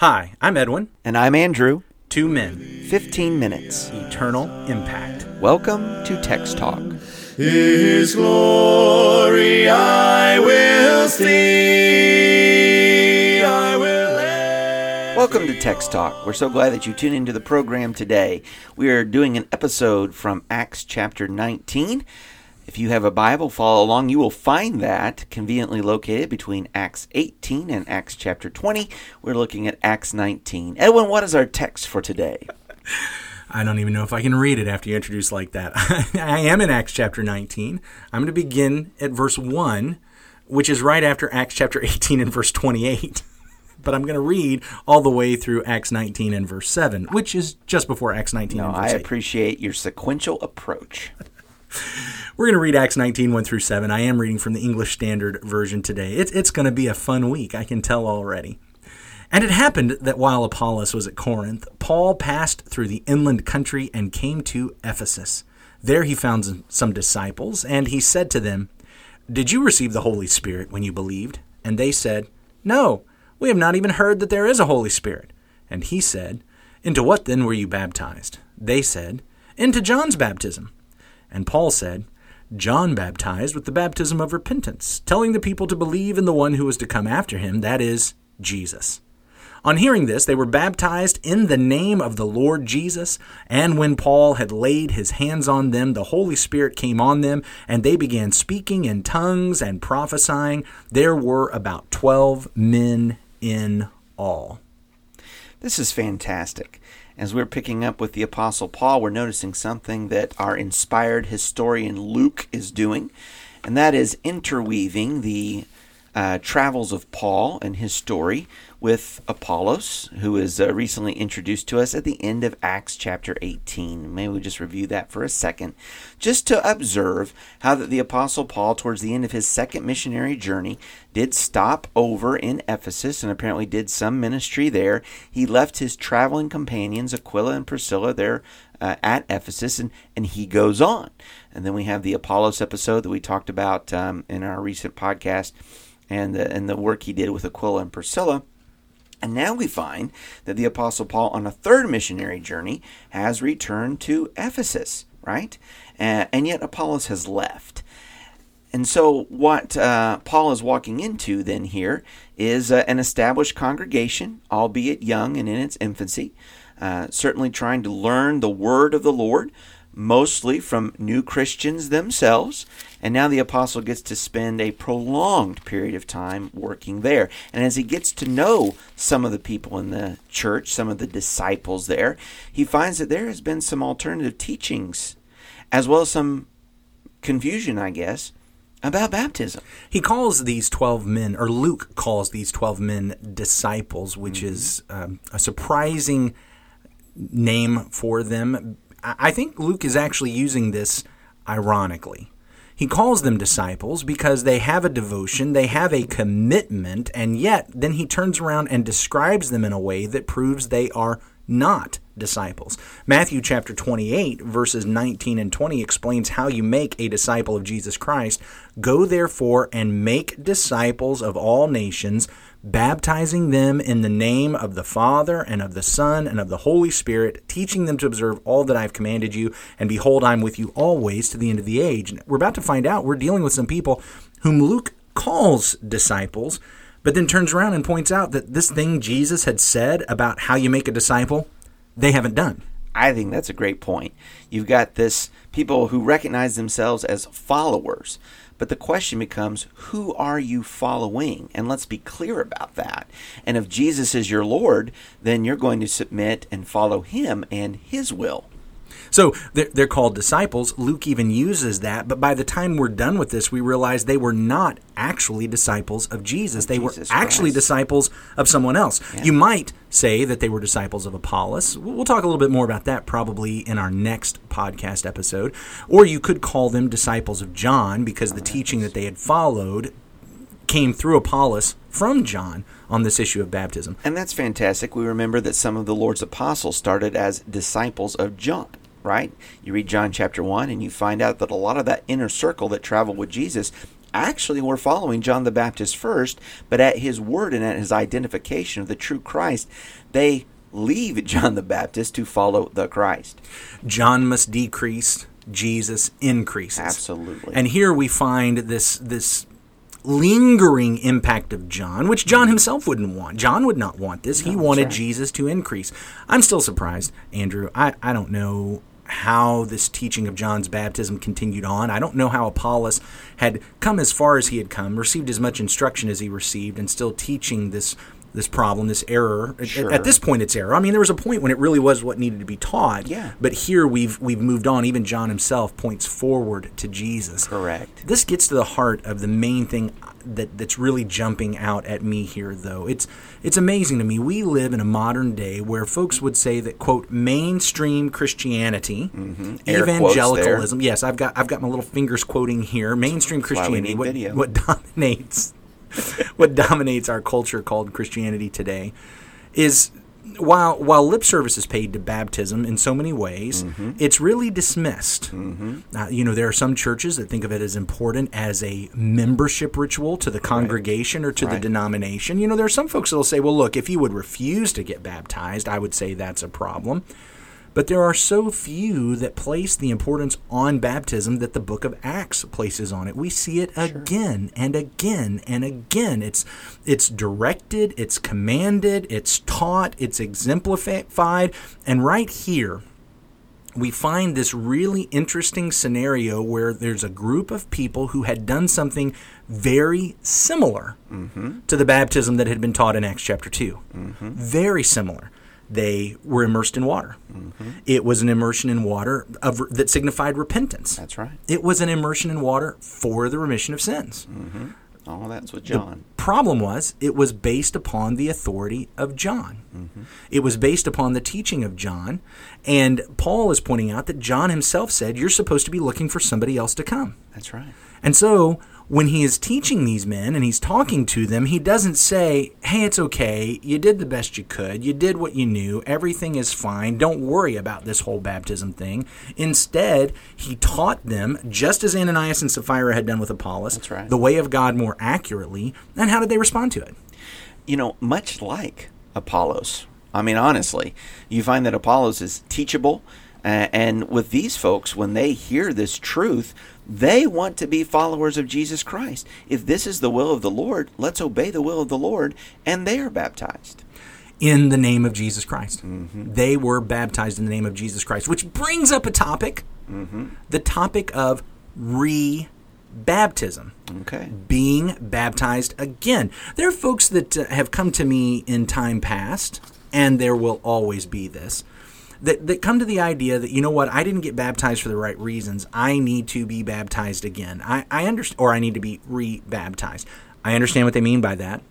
Hi, I'm Edwin. And I'm Andrew. Two men, 15 minutes. eternal impact. Welcome to Text Talk. His glory I will see. I will. Welcome to Text Talk. We're so glad that you tune into the program today. We are doing an episode from Acts chapter 19. If you have a Bible, follow along. You will find that conveniently located between Acts 18 and Acts chapter 20. We're looking at Acts 19. Edwin, what is our text for today? I don't even know if I can read it after you introduce like that. I am in Acts chapter 19. I'm going to begin at verse 1, which is right after Acts chapter 18 and verse 28. but I'm going to read all the way through Acts 19 and verse 7, which is just before Acts 19 No, and I verse 8. appreciate your sequential approach. We're going to read Acts 19, 1 through 7. I am reading from the English Standard Version today. It's, it's going to be a fun week, I can tell already. And it happened that while Apollos was at Corinth, Paul passed through the inland country and came to Ephesus. There he found some disciples, and he said to them, Did you receive the Holy Spirit when you believed? And they said, No, we have not even heard that there is a Holy Spirit. And he said, Into what then were you baptized? They said, Into John's baptism. And Paul said, John baptized with the baptism of repentance, telling the people to believe in the one who was to come after him, that is, Jesus. On hearing this, they were baptized in the name of the Lord Jesus. And when Paul had laid his hands on them, the Holy Spirit came on them, and they began speaking in tongues and prophesying. There were about twelve men in all. This is fantastic. As we're picking up with the Apostle Paul, we're noticing something that our inspired historian Luke is doing, and that is interweaving the uh, travels of Paul and his story with Apollos, who is uh, recently introduced to us at the end of Acts chapter 18. Maybe we just review that for a second, just to observe how that the Apostle Paul, towards the end of his second missionary journey, did stop over in Ephesus and apparently did some ministry there. He left his traveling companions, Aquila and Priscilla, there uh, at Ephesus, and, and he goes on. And then we have the Apollos episode that we talked about um, in our recent podcast and the, and the work he did with Aquila and Priscilla. And now we find that the Apostle Paul, on a third missionary journey, has returned to Ephesus, right? Uh, and yet Apollos has left. And so, what uh, Paul is walking into then here is uh, an established congregation, albeit young and in its infancy, uh, certainly trying to learn the word of the Lord, mostly from new Christians themselves. And now the apostle gets to spend a prolonged period of time working there. And as he gets to know some of the people in the church, some of the disciples there, he finds that there has been some alternative teachings, as well as some confusion, I guess, about baptism. He calls these 12 men, or Luke calls these 12 men disciples, which is um, a surprising name for them. I think Luke is actually using this ironically. He calls them disciples because they have a devotion, they have a commitment, and yet then he turns around and describes them in a way that proves they are not disciples. Matthew chapter 28, verses 19 and 20 explains how you make a disciple of Jesus Christ. Go therefore and make disciples of all nations, baptizing them in the name of the Father and of the Son and of the Holy Spirit, teaching them to observe all that I've commanded you. And behold, I'm with you always to the end of the age. And we're about to find out we're dealing with some people whom Luke calls disciples but then turns around and points out that this thing Jesus had said about how you make a disciple, they haven't done. I think that's a great point. You've got this people who recognize themselves as followers, but the question becomes who are you following? And let's be clear about that. And if Jesus is your Lord, then you're going to submit and follow him and his will. So they're, they're called disciples. Luke even uses that, but by the time we're done with this, we realize they were not actually disciples of Jesus. they Jesus were actually Christ. disciples of someone else. You might say that they were disciples of Apollos. We'll we'll talk a little bit more about that probably in our next podcast episode. Or you could call them disciples of John because the oh, teaching that they had followed came through Apollos from John on this issue of baptism. And that's fantastic. We remember that some of the Lord's apostles started as disciples of John, right? You read John chapter 1 and you find out that a lot of that inner circle that traveled with Jesus actually were following John the Baptist first, but at his word and at his identification of the true Christ, they leave John the Baptist to follow the Christ. John must decrease, Jesus increases. Absolutely. And here we find this this lingering impact of John, which John himself wouldn't want. John would not want this. he wanted right. Jesus to increase. I'm still surprised, Andrew. I, I don't know how this teaching of John's baptism continued on. I don't know how Apollos had come as far as he had come, received as much instruction as he received, and still teaching this this problem, this error. At- Sure. At, this point, it's error. I mean, there was a point when it really was what needed to be taught. Yeah. But here we've we've moved on. Even John himself points forward to Jesus. Correct. This gets to the heart of the main thing that that's really jumping out at me here, though. It's it's amazing to me. We live in a modern day where folks would say that quote mainstream Christianity, Mm-hmm. Evangelicalism. Yes, I've got I've got my little fingers quoting here. Mainstream Christianity, what, what dominates what dominates our culture called Christianity today is while while lip service is paid to baptism in so many ways, Mm-hmm. it's really dismissed. Uh, you know, there are some churches that think of it as important as a membership ritual to the congregation or to the denomination. You know, there are some folks that will say, "Well, look, if you would refuse to get baptized, I would say that's a problem." But there are so few that place the importance on baptism that the book of Acts places on it. We see it again and again and again. It's it's directed, it's commanded, it's taught, it's exemplified, and right here we find this really interesting scenario where there's a group of people who had done something very similar mm-hmm. to the baptism that had been taught in Acts chapter 2. Mm-hmm. Very similar. They were immersed in water. Mm-hmm. It was an immersion in water of, that signified repentance. That's right. It was an immersion in water for the remission of sins. Mm-hmm. Oh, that's with John. Problem was, it was based upon the authority of John. Mm-hmm. It was based upon the teaching of John. And Paul is pointing out that John himself said, You're supposed to be looking for somebody else to come. That's right. And so when he is teaching these men and he's talking to them, he doesn't say, Hey, it's okay. You did the best you could. You did what you knew. Everything is fine. Don't worry about this whole baptism thing. Instead, he taught them, just as Ananias and Sapphira had done with Apollos, That's right. the way of God more accurately. And how did they respond to it? you know, much like Apollos. I mean, honestly, you find that Apollos is teachable. Uh, and with these folks, when they hear this truth, they want to be followers of Jesus Christ. If this is the will of the Lord, let's obey the will of the Lord. And they are baptized. in the name of Jesus Christ. Mm-hmm. They were baptized in the name of Jesus Christ, which brings up a topic Mm-hmm. the topic of re-baptism. Okay. Being baptized again. There are folks that uh, have come to me in time past, and there will always be this, that, that come to the idea that, you know what, I didn't get baptized for the right reasons. I need to be baptized again. I, I understand, or I need to be re baptized. I understand what they mean by that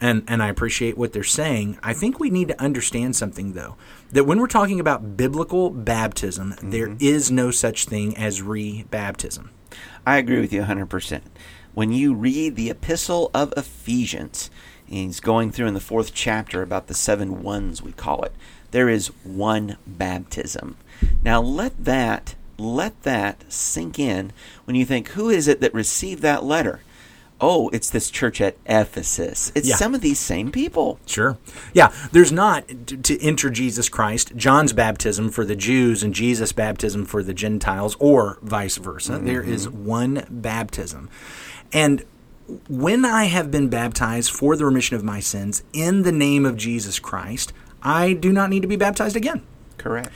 and and I appreciate what they're saying. I think we need to understand something though that when we're talking about biblical baptism, mm-hmm. there is no such thing as re-baptism. I agree with you 100%. When you read the Epistle of Ephesians, he's going through in the fourth chapter about the seven ones, we call it. There is one baptism. Now let that let that sink in when you think, who is it that received that letter? Oh, it's this church at Ephesus. It's Yeah. some of these same people. Sure. Yeah, there's not to, to enter Jesus Christ, John's baptism for the Jews and Jesus' baptism for the Gentiles, or vice versa. Mm-hmm. There is one baptism. And when I have been baptized for the remission of my sins in the name of Jesus Christ, I do not need to be baptized again. Correct.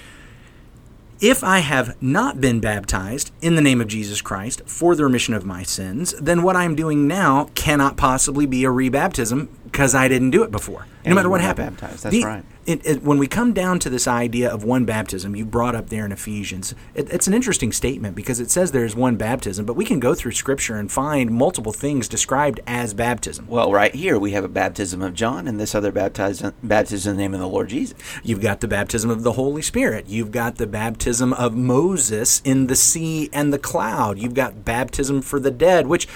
If I have not been baptized in the name of Jesus Christ for the remission of my sins, then what I'm doing now cannot possibly be a rebaptism because I didn't do it before. And no matter what happened. baptized. That's right. It, it, when we come down to this idea of one baptism, you brought up there in Ephesians, it, it's an interesting statement because it says there's one baptism, but we can go through Scripture and find multiple things described as baptism. Well, right here we have a baptism of John and this other baptism, baptism in the name of the Lord Jesus. You've got the baptism of the Holy Spirit. You've got the baptism of Moses in the sea and the cloud. You've got baptism for the dead, which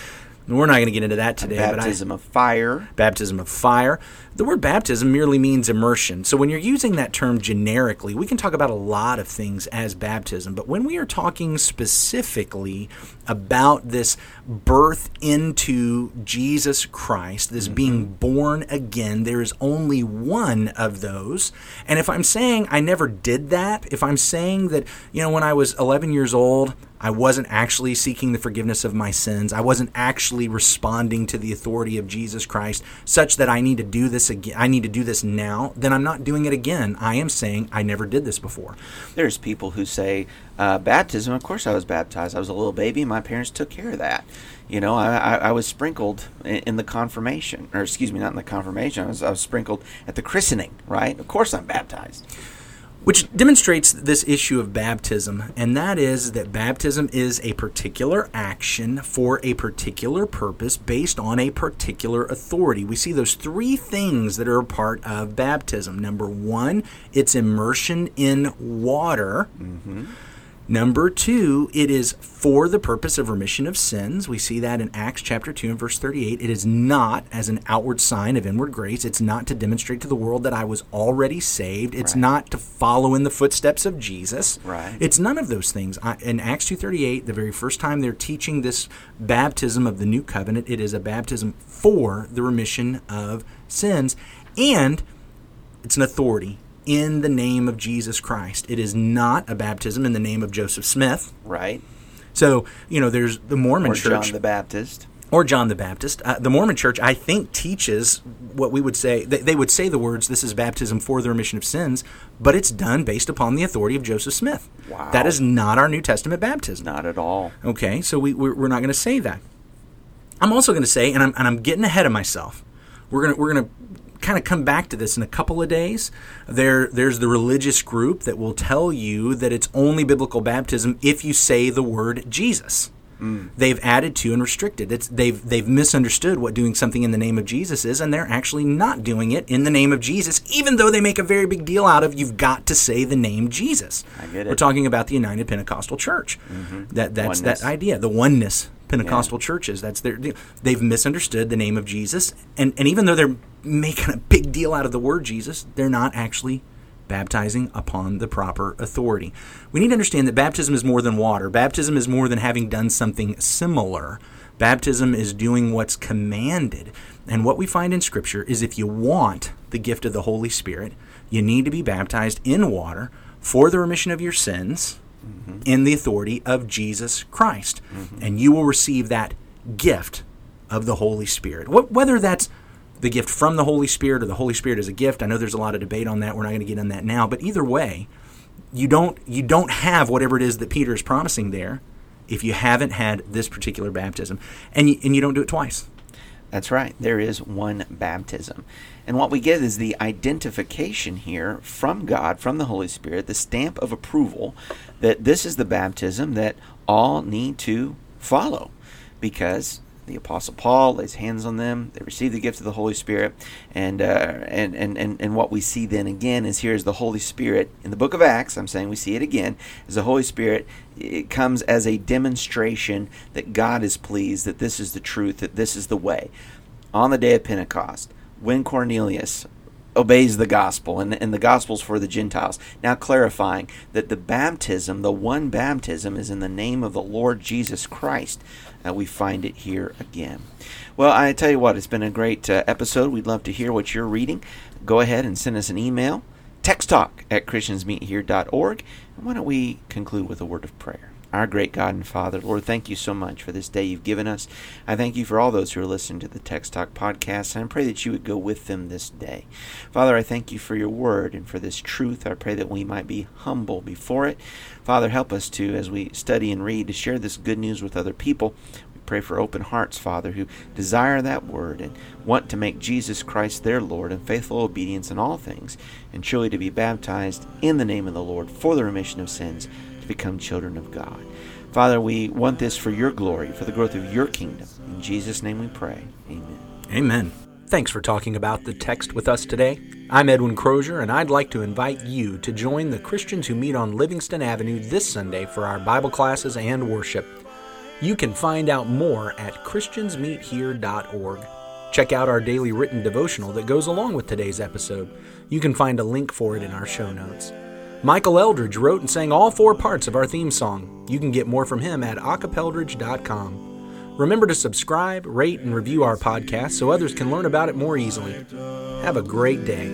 We're not going to get into that today. baptism but I, of fire. Baptism of fire. The word baptism merely means immersion. So when you're using that term generically, we can talk about a lot of things as baptism. But when we are talking specifically about this birth into Jesus Christ, this mm-hmm. being born again, there is only one of those. And if I'm saying I never did that, if I'm saying that, you know, when I was 11 years old, I wasn't actually seeking the forgiveness of my sins. I wasn't actually responding to the authority of Jesus Christ such that I need to do this again. I need to do this now. Then I'm not doing it again. I am saying I never did this before. There's people who say uh, baptism. Of course, I was baptized. I was a little baby. My parents took care of that. You know, I, I, I was sprinkled in, in, the confirmation, or excuse me, not in the confirmation. I was, I was sprinkled at the christening. Right? Of course, I'm baptized which demonstrates this issue of baptism, and that is that baptism is a particular action for a particular purpose based on a particular authority. We see those three things that are a part of baptism. Number one, it's immersion in water. Mm-hmm. Number two, it is for the purpose of remission of sins. We see that in Acts chapter 2 and verse 38. It is not as an outward sign of inward grace. It's not to demonstrate to the world that I was already saved. It's right. not to follow in the footsteps of Jesus. Right. It's none of those things. I, in Acts 2:38, the very first time they're teaching this baptism of the new covenant, it is a baptism for the remission of sins and it's an authority in the name of Jesus Christ. It is not a baptism in the name of Joseph Smith. Right. So, you know, there's the Mormon or church. John the Baptist. Or John the Baptist. Uh, the Mormon church, I think, teaches what we would say. They, they would say the words, this is baptism for the remission of sins, but it's done based upon the authority of Joseph Smith. Wow. That is not our New Testament baptism. Not at all. Okay, so we, we're, we're not going to say that. I'm also going to say, and I'm, and I'm getting ahead of myself, we're going to we're going to kind of come back to this in a couple of days. There, there's the religious group that will tell you that it's only biblical baptism if you say the word Jesus. Mm. They've added to and restricted. It's, they've they've misunderstood what doing something in the name of Jesus is, and they're actually not doing it in the name of Jesus, even though they make a very big deal out of you've got to say the name Jesus. I get it. We're talking about the United Pentecostal Church. Mm-hmm. That that's oneness. that idea, the oneness Pentecostal yeah. churches. That's their they've misunderstood the name of Jesus, and and even though they're making a big deal out of the word Jesus, they're not actually baptizing upon the proper authority. We need to understand that baptism is more than water. Baptism is more than having done something similar. Baptism is doing what's commanded. And what we find in Scripture is if you want the gift of the Holy Spirit, you need to be baptized in water for the remission of your sins mm-hmm. in the authority of Jesus Christ. Mm-hmm. And you will receive that gift of the Holy Spirit. Whether that's the gift from the Holy Spirit or the Holy Spirit as a gift, I know there's a lot of debate on that. We're not going to get in that now. But either way, you don't you don't have whatever it is that Peter is promising there if you haven't had this particular baptism, and you, and you don't do it twice. That's right. There is one baptism. And what we get is the identification here from God, from the Holy Spirit, the stamp of approval that this is the baptism that all need to follow. Because the Apostle Paul lays hands on them, they receive the gift of the Holy Spirit, and, uh, and, and, and, and what we see then again is here is the Holy Spirit. In the book of Acts, I'm saying we see it again, is the Holy Spirit it comes as a demonstration that God is pleased, that this is the truth, that this is the way. On the day of Pentecost, when Cornelius obeys the gospel, and, and the gospel's for the Gentiles. Now clarifying that the baptism, the one baptism, is in the name of the Lord Jesus Christ. Uh, we find it here again. Well, I tell you what, it's been a great uh, episode. We'd love to hear what you're reading. Go ahead and send us an email, texttalk at christiansmeethere.org. And why don't we conclude with a word of prayer? Our great God and Father, Lord, thank you so much for this day you've given us. I thank you for all those who are listening to the Text Talk podcast, and I pray that you would go with them this day. Father, I thank you for your word and for this truth. I pray that we might be humble before it. Father, help us to, as we study and read, to share this good news with other people. We pray for open hearts, Father, who desire that word and want to make Jesus Christ their Lord and faithful obedience in all things, and truly to be baptized in the name of the Lord for the remission of sins to become children of God. Father, we want this for your glory, for the growth of your kingdom. In Jesus' name we pray. Amen. Amen. Thanks for talking about the text with us today. I'm Edwin Crozier, and I'd like to invite you to join the Christians who meet on Livingston Avenue this Sunday for our Bible classes and worship. You can find out more at christiansmeethere.org. Check out our daily written devotional that goes along with today's episode. You can find a link for it in our show notes. Michael Eldridge wrote and sang all four parts of our theme song. You can get more from him at acapeldridge.com. Remember to subscribe, rate, and review our podcast so others can learn about it more easily. Have a great day.